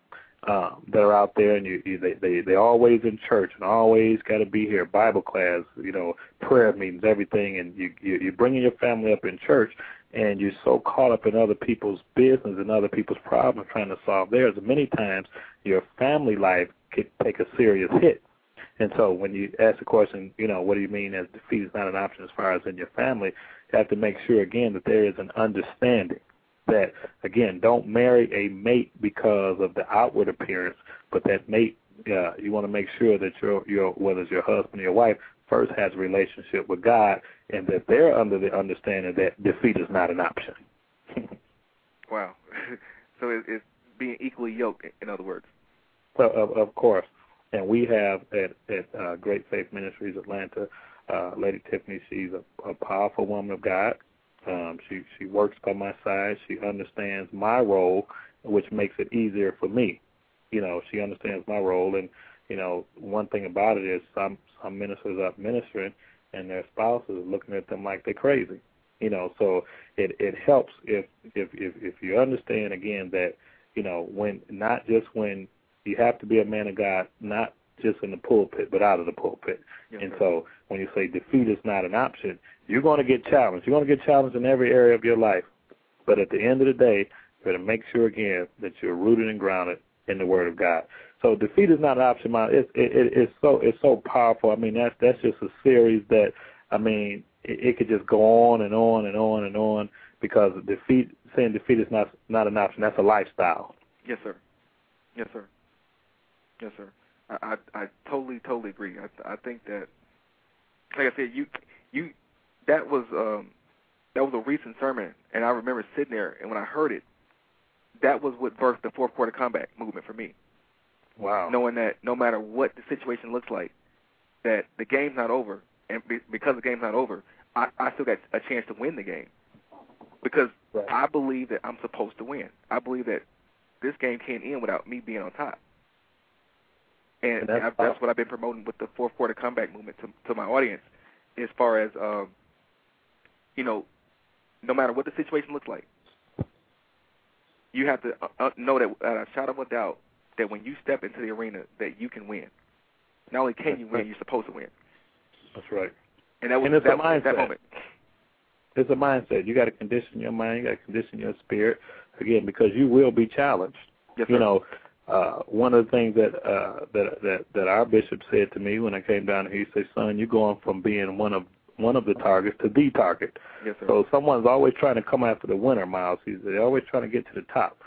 um that are out there and you, you they they they always in church and always got to be here. Bible class you know prayer meetings everything. And you, you you're bringing your family up in church and you're so caught up in other people's business and other people's problems trying to solve theirs. Many times your family life could take a serious hit. And so when you ask the question, you know, what do you mean as defeat is not an option as far as in your family, you have to make sure again that there is an understanding that again, don't marry a mate because of the outward appearance, but that mate uh, you want to make sure that your your whether it's your husband or your wife first has a relationship with God and that they're under the understanding that defeat is not an option. Wow. so it, it's being equally yoked, in other words. Well, of, of course. And we have at, at uh, Great Faith Ministries Atlanta, uh, Lady Tiffany, she's a, a powerful woman of God. Um, she she works by my side. She understands my role, which makes it easier for me. You know, she understands my role, and you know, one thing about it is some some ministers are ministering, and their spouses are looking at them like they're crazy. You know, so it it helps if if if if you understand again that you know when not just when you have to be a man of God, not just in the pulpit, but out of the pulpit. Yes, and sir. so when you say defeat is not an option, you're going to get challenged. You're going to get challenged in every area of your life. But at the end of the day, you got to make sure again that you're rooted and grounded in the Word of God. So defeat is not an option. It's it, it, it's so it's so powerful. I mean that's that's just a series that I mean it, it could just go on and on and on and on because defeat saying defeat is not not an option. That's a lifestyle. Yes, sir. Yes, sir. Yes, sir. I I, I totally totally agree. I I think that, like I said, you you that was um that was a recent sermon, and I remember sitting there, and when I heard it, that was what birthed the fourth quarter comeback movement for me. Wow. Knowing that no matter what the situation looks like, that the game's not over, and be, because the game's not over, I, I still got a chance to win the game. Because Right. I believe that I'm supposed to win. I believe that this game can't end without me being on top. And, And that's I, that's what I've been promoting with the fourth quarter comeback movement to to my audience, as far as um, you know, no matter what the situation looks like, you have to uh, uh, know that without a shadow of a doubt that when you step into the arena that you can win. Not only can you win, you're supposed to win. That's right. And that was And it's a that, that moment. It's a mindset. You got to condition your mind. You got to condition your spirit again because you will be challenged. Yes, you know, uh, one of the things that uh, that that that our bishop said to me when I came down here, he said, "Son, you're going from being one of one of the targets to the target." Yes, sir. So someone's always trying to come after the winner, Myles. He's they're always trying to get to the top.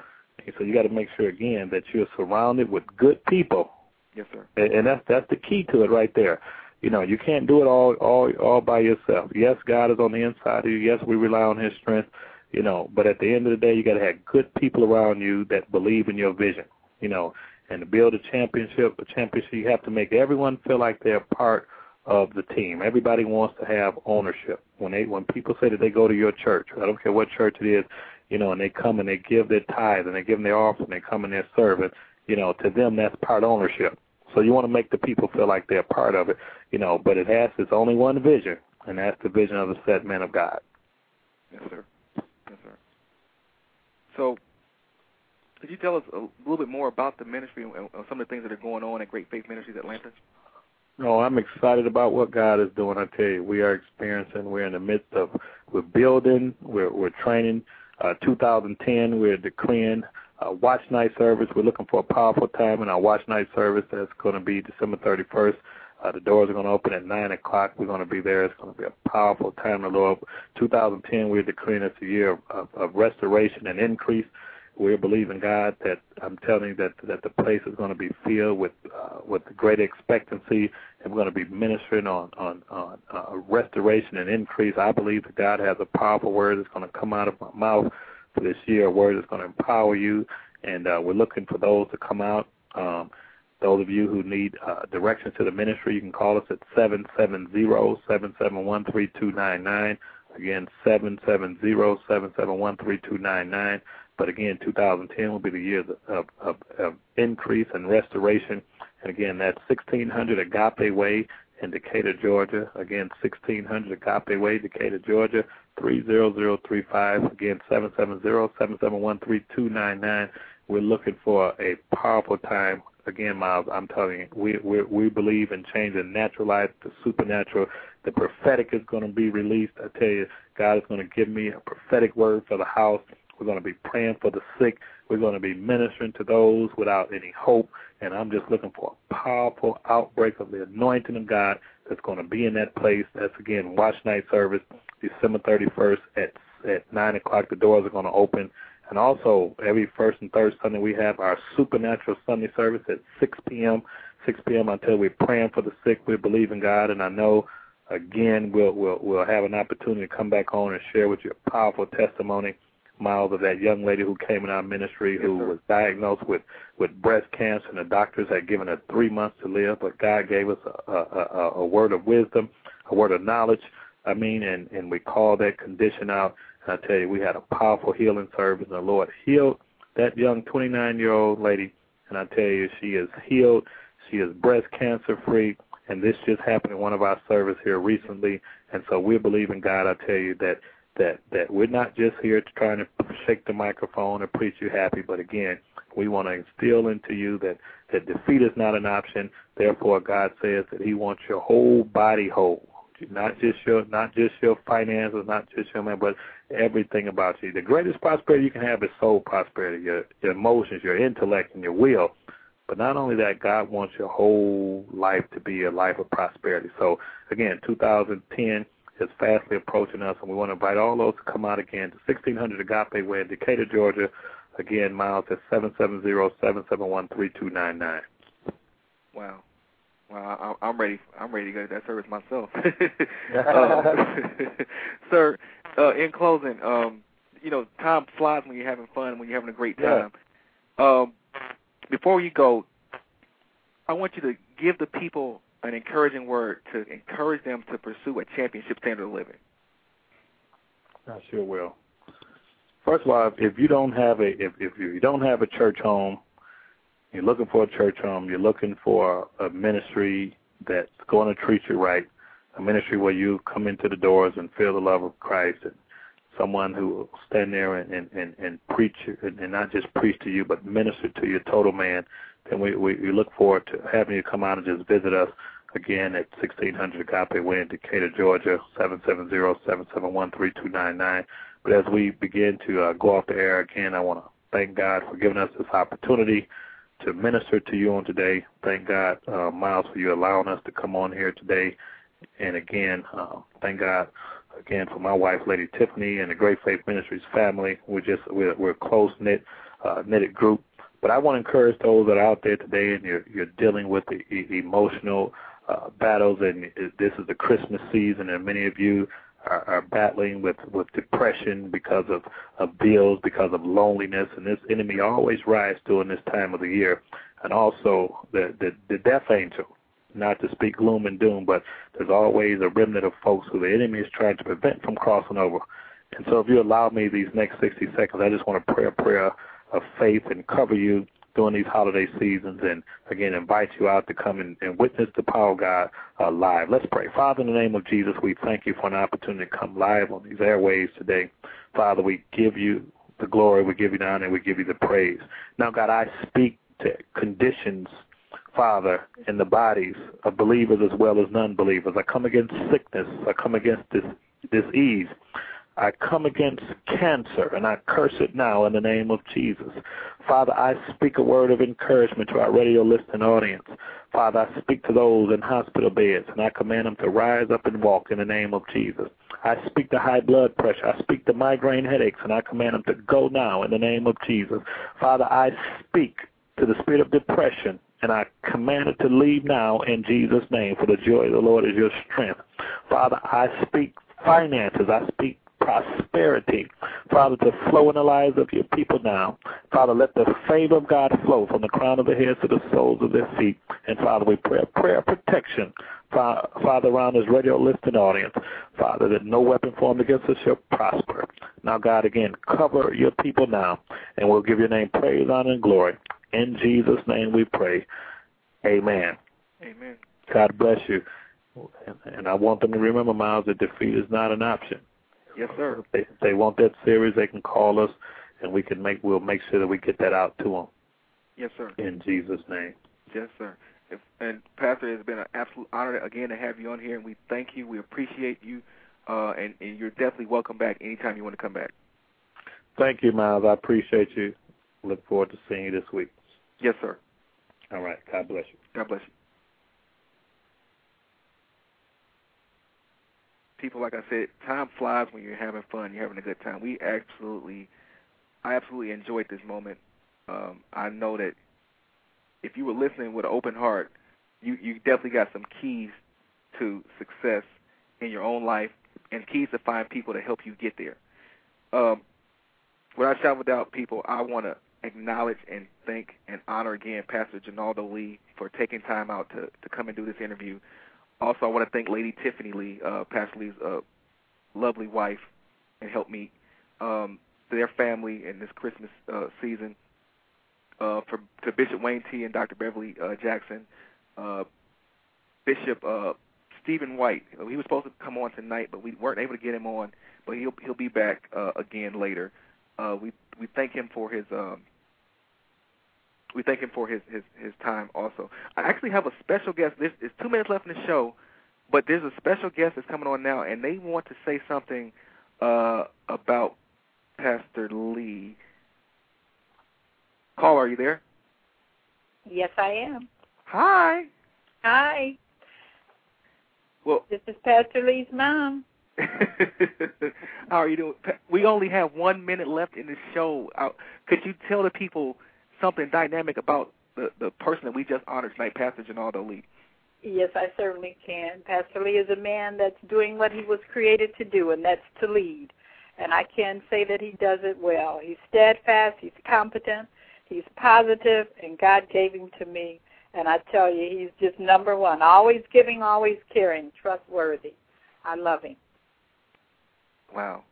And so you got to make sure again that you're surrounded with good people, yes, sir. and, and that's that's the key to it right there. You know, you can't do it all all all by yourself. Yes, God is on the inside of you. Yes, we rely on His strength. You know, but at the end of the day, you got to have good people around you that believe in your vision. You know, and to build a championship, a championship, you have to make everyone feel like they're part of the team. Everybody wants to have ownership. When they when people say that they go to your church, I don't care what church it is, you know, and they come and they give their tithe and they give them their offering, and they come and they're serving, you know, to them that's part ownership. So you want to make the people feel like they're part of it, you know, but it has its only one vision, and that's the vision of the set man of God. Yes, sir. Yes, sir. So, could you tell us a little bit more about the ministry and, and some of the things that are going on at Great Faith Ministries Atlanta? No, I'm excited about what God is doing. I tell you, we are experiencing. We're in the midst of. We're building. We're we're training. Uh, 2010, we're declaring uh, watch night service. We're looking for a powerful time in our watch night service. That's going to be December 31st. Uh, the doors are going to open at 9 o'clock. We're going to be there. It's going to be a powerful time of the Lord. 2010, we're declaring it's a year of, of, of restoration and increase. We're believing God that I'm telling you that that the place is going to be filled with uh, with great expectancy, and we're going to be ministering on on on uh, restoration and increase. I believe that God has a powerful word that's going to come out of my mouth for this year. A word that's going to empower you, and uh, we're looking for those to come out. Um, those of you who need uh, directions to the ministry, you can call us at seven seven zero seven seven one three two nine nine. Again, seven seven zero seven seven one three two nine nine. But again, 2010 will be the year of, of, of increase and restoration. And again, that's 1600 Agape Way in Decatur, Georgia. Again, 1600 Agape Way, Decatur, Georgia, 30035. Again, 770-771-3299. We're looking for a powerful time. Again, Myles, I'm telling you, we we we believe in changing natural life to supernatural. The prophetic is going to be released. I tell you, God is going to give me a prophetic word for the house We're going to be praying for the sick. We're going to be ministering to those without any hope. And I'm just looking for a powerful outbreak of the anointing of God that's going to be in that place. That's again watch night service, December 31st at at nine o'clock. The doors are going to open. And also, every first and third Sunday, we have our supernatural Sunday service at 6 p.m. 6 p.m. until we're praying for the sick. We believe in God, and I know again we'll we'll we'll have an opportunity to come back on and share with you a powerful testimony, Myles, of that young lady who came in our ministry who sir. was diagnosed with with breast cancer, and the doctors had given her three months to live, but God gave us a a, a, a word of wisdom, a word of knowledge. I mean, and and we called that condition out. And I tell you, we had a powerful healing service, and the Lord healed that young 29 year old lady. And I tell you, she is healed. She is breast cancer free. And this just happened in one of our service here recently. And so we believe in God. I tell you that that that we're not just here to trying to shake the microphone or preach you happy, but again, we want to instill into you that that defeat is not an option. Therefore, God says that He wants your whole body whole, not just your not just your finances, not just your man, but everything about you. The greatest prosperity you can have is soul prosperity, your, your emotions, your intellect, and your will. But not only that, God wants your whole life to be a life of prosperity. So again, 2010 is fastly approaching us, and we want to invite all those to come out again to 1600 Agape Way in Decatur, Georgia. Again, Myles at 770-771-3299. Wow. Wow, I'm ready. I'm ready to go to that service myself. uh, sir, uh, in closing, um, you know, time flies when you're having fun, when you're having a great Yeah. time. Um, before you go, I want you to give the people an encouraging word to encourage them to pursue a championship standard of living. I sure will. First of all, if you don't have a if if you don't have a church home, you're looking for a church home. You're looking for a ministry that's going to treat you right, a ministry where you come into the doors and feel the love of Christ, and someone who will stand there and and and, and preach and, and not just preach to you, but minister to your total man. Then we, we we look forward to having you come out and just visit us again at 1600 Agape Way in Decatur, Georgia, 770-771-3299. But as we begin to uh, go off the air again, I want to thank God for giving us this opportunity to minister to you on today. Thank God, uh, Myles, for you allowing us to come on here today. And again, uh, thank God again for my wife, Lady Tiffany, and the Great Faith Ministries family. We're just we're, we're a close knit, uh, knitted group. But I want to encourage those that are out there today and you're, you're dealing with the e- emotional uh, battles, and this is the Christmas season, and many of you are, are battling with with depression because of of bills, because of loneliness, and this enemy always rises during this time of the year, and also the the, the death angel. Not to speak gloom and doom, but there's always a remnant of folks who the enemy is trying to prevent from crossing over. And so, if you allow me these next 60 seconds, I just want to pray a prayer of faith and cover you during these holiday seasons and again invite you out to come and, and witness the power of God uh, live. Let's pray. Father, in the name of Jesus, we thank you for an opportunity to come live on these airways today. Father, we give you the glory, we give you the honor, we give you the praise. Now, God, I speak to conditions, Father, in the bodies of believers as well as non-believers. I come against sickness. I come against this disease. I come against cancer and I curse it now in the name of Jesus. Father, I speak a word of encouragement to our radio listening audience. Father, I speak to those in hospital beds and I command them to rise up and walk in the name of Jesus. I speak to high blood pressure. I speak to migraine headaches and I command them to go now in the name of Jesus. Father, I speak to the spirit of depression and I command it to leave now in Jesus' name, for the joy of the Lord is your strength. Father, I speak finances. I speak prosperity, Father, to flow in the lives of your people now. Father, let the favor of God flow from the crown of their heads to the soles of their feet. And Father, we pray a prayer of protection, Father, around this radio listening audience. Father, that no weapon formed against us shall prosper. Now, God, again, cover your people now, and we'll give your name praise, honor, and glory. In Jesus' name we pray. Amen. Amen. God bless you. And, and I want them to remember, Myles, that defeat is not an option. Yes, sir. If they, if they want that series, they can call us, and we can make we'll make sure that we get that out to them Yes, sir. in Jesus' name. Yes, sir. If, and Pastor, it's been an absolute honor again to have you on here, and we thank you. We appreciate you, uh, and, and you're definitely welcome back anytime you want to come back. Thank you, Myles. I appreciate you. Look forward to seeing you this week. Yes, sir. All right. God bless you. God bless you. People, like I said, time flies when you're having fun. You're having a good time. We absolutely, I absolutely enjoyed this moment. Um, I know that if you were listening with an open heart, you you definitely got some keys to success in your own life and keys to find people to help you get there. Um, without shout without people, I want to acknowledge and thank and honor again Pastor Junaldo Lee for taking time out to to come and do this interview. Also, I want to thank Lady Tiffany Lee, uh, Pastor Lee's uh, lovely wife and helpmeet, um, their family in this Christmas uh, season. Uh, for to Bishop Wayne T and Dr. Beverly uh, Jackson, uh, Bishop uh, Stephen White. He was supposed to come on tonight, but we weren't able to get him on. But he'll he'll be back uh, again later. Uh, we we thank him for his um, we thank him for his, his his time also. I actually have a special guest. There's, there's two minutes left in the show, but there's a special guest that's coming on now, and they want to say something uh, about Pastor Lee. Caller, are you there? Yes, I am. Hi. Hi. Well, This is Pastor Lee's mom. how are you doing? We only have one minute left in the show. Uh, could you tell the people something dynamic about the the person that we just honored tonight, Pastor Junaldo Lee? Yes, I certainly can. Pastor Lee is a man that's doing what he was created to do, and that's to lead. And I can say that he does it well. He's steadfast, he's competent, he's positive, and God gave him to me. And I tell you, he's just number one. Always giving, always caring, trustworthy. I love him. Wow.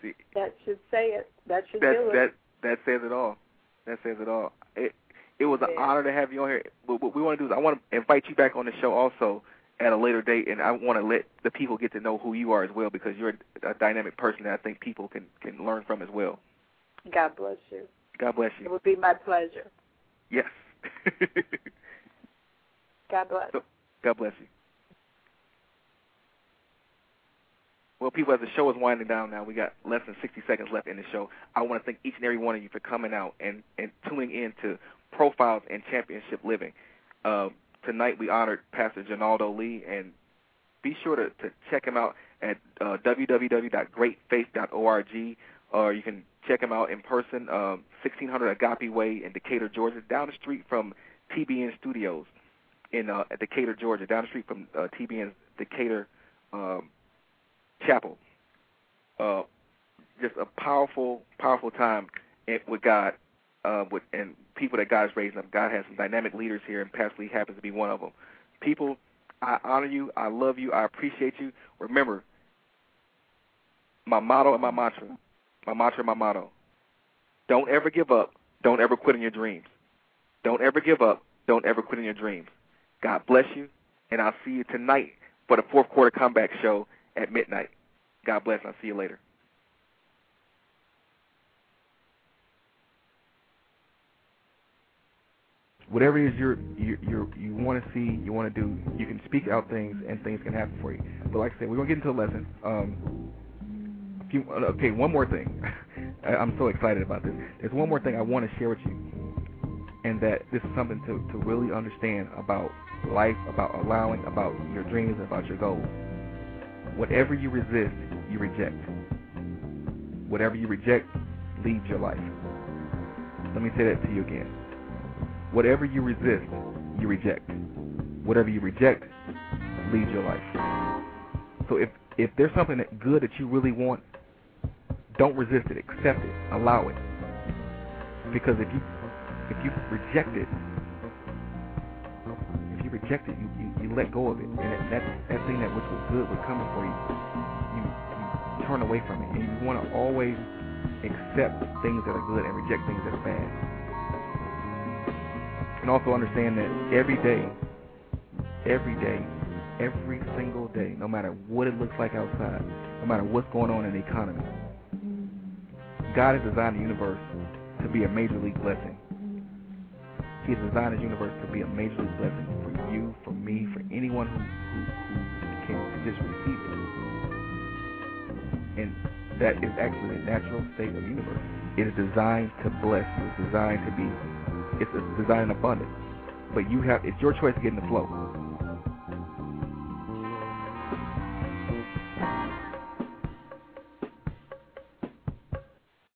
See, That should say it. That should that do it. that that says it all. That says it all. It it was an Yeah. honor to have you on here. What, what we want to do is I want to invite you back on the show also at a later date, and I want to let the people get to know who you are as well because you're a, a dynamic person that I think people can can learn from as well. God bless you. God bless you. It would be my pleasure. Yes. God bless. So- God bless you. Well, people, as the show is winding down now, we got less than 60 seconds left in the show. I want to thank each and every one of you for coming out and, and tuning in to Profiles in Championship Living. Uh, tonight we honored Pastor Junaldo Lee, and be sure to, to check him out at uh, www.greatfaith.org, or you can check him out in person, um, 1600 Agape Way in Decatur, Georgia, down the street from TBN Studios in uh, at Decatur, Georgia, down the street from uh, TBN's Decatur um, Chapel. Uh, just a powerful, powerful time with God, uh, with and people that God's raising up. God has some dynamic leaders here, and Pastor Lee happens to be one of them. People, I honor you, I love you, I appreciate you. Remember, my motto and my mantra, my mantra and my motto: Don't ever give up. Don't ever quit on your dreams. Don't ever give up. Don't ever quit on your dreams. God bless you, and I'll see you tonight for the fourth quarter comeback show at midnight. God bless. I'll see you later. whatever it is you're, you you you want to see, you want to do, you can speak out things, and things can happen for you. But like I said, we're gonna get into a lesson. Um, few, uh, okay, one more thing. I'm so excited about this. There's one more thing I want to share with you, and that this is something to to really understand about life, about allowing, about your dreams, about your goals. Whatever you resist, you reject. Whatever you reject leads your life. Let me say that to you again. Whatever you resist, you reject. Whatever you reject leads your life. So if if there's something that good that you really want, don't resist it. Accept it. Allow it. Because if you if you reject it, if you reject it, you, you, let go of it, and that, that that thing that which was good was coming for you, you you turn away from it, and you want to always accept things that are good and reject things that are bad. And also understand that every day, every day, every single day, no matter what it looks like outside, no matter what's going on in the economy, God has designed the universe to be a major league blessing. He has designed the universe to be a major blessing for you, for me, for anyone who, who, who can just receive it. And that is actually the natural state of the universe. It is designed to bless. It's designed to be. It's designed in abundance. But you have. It's your choice to get in the flow.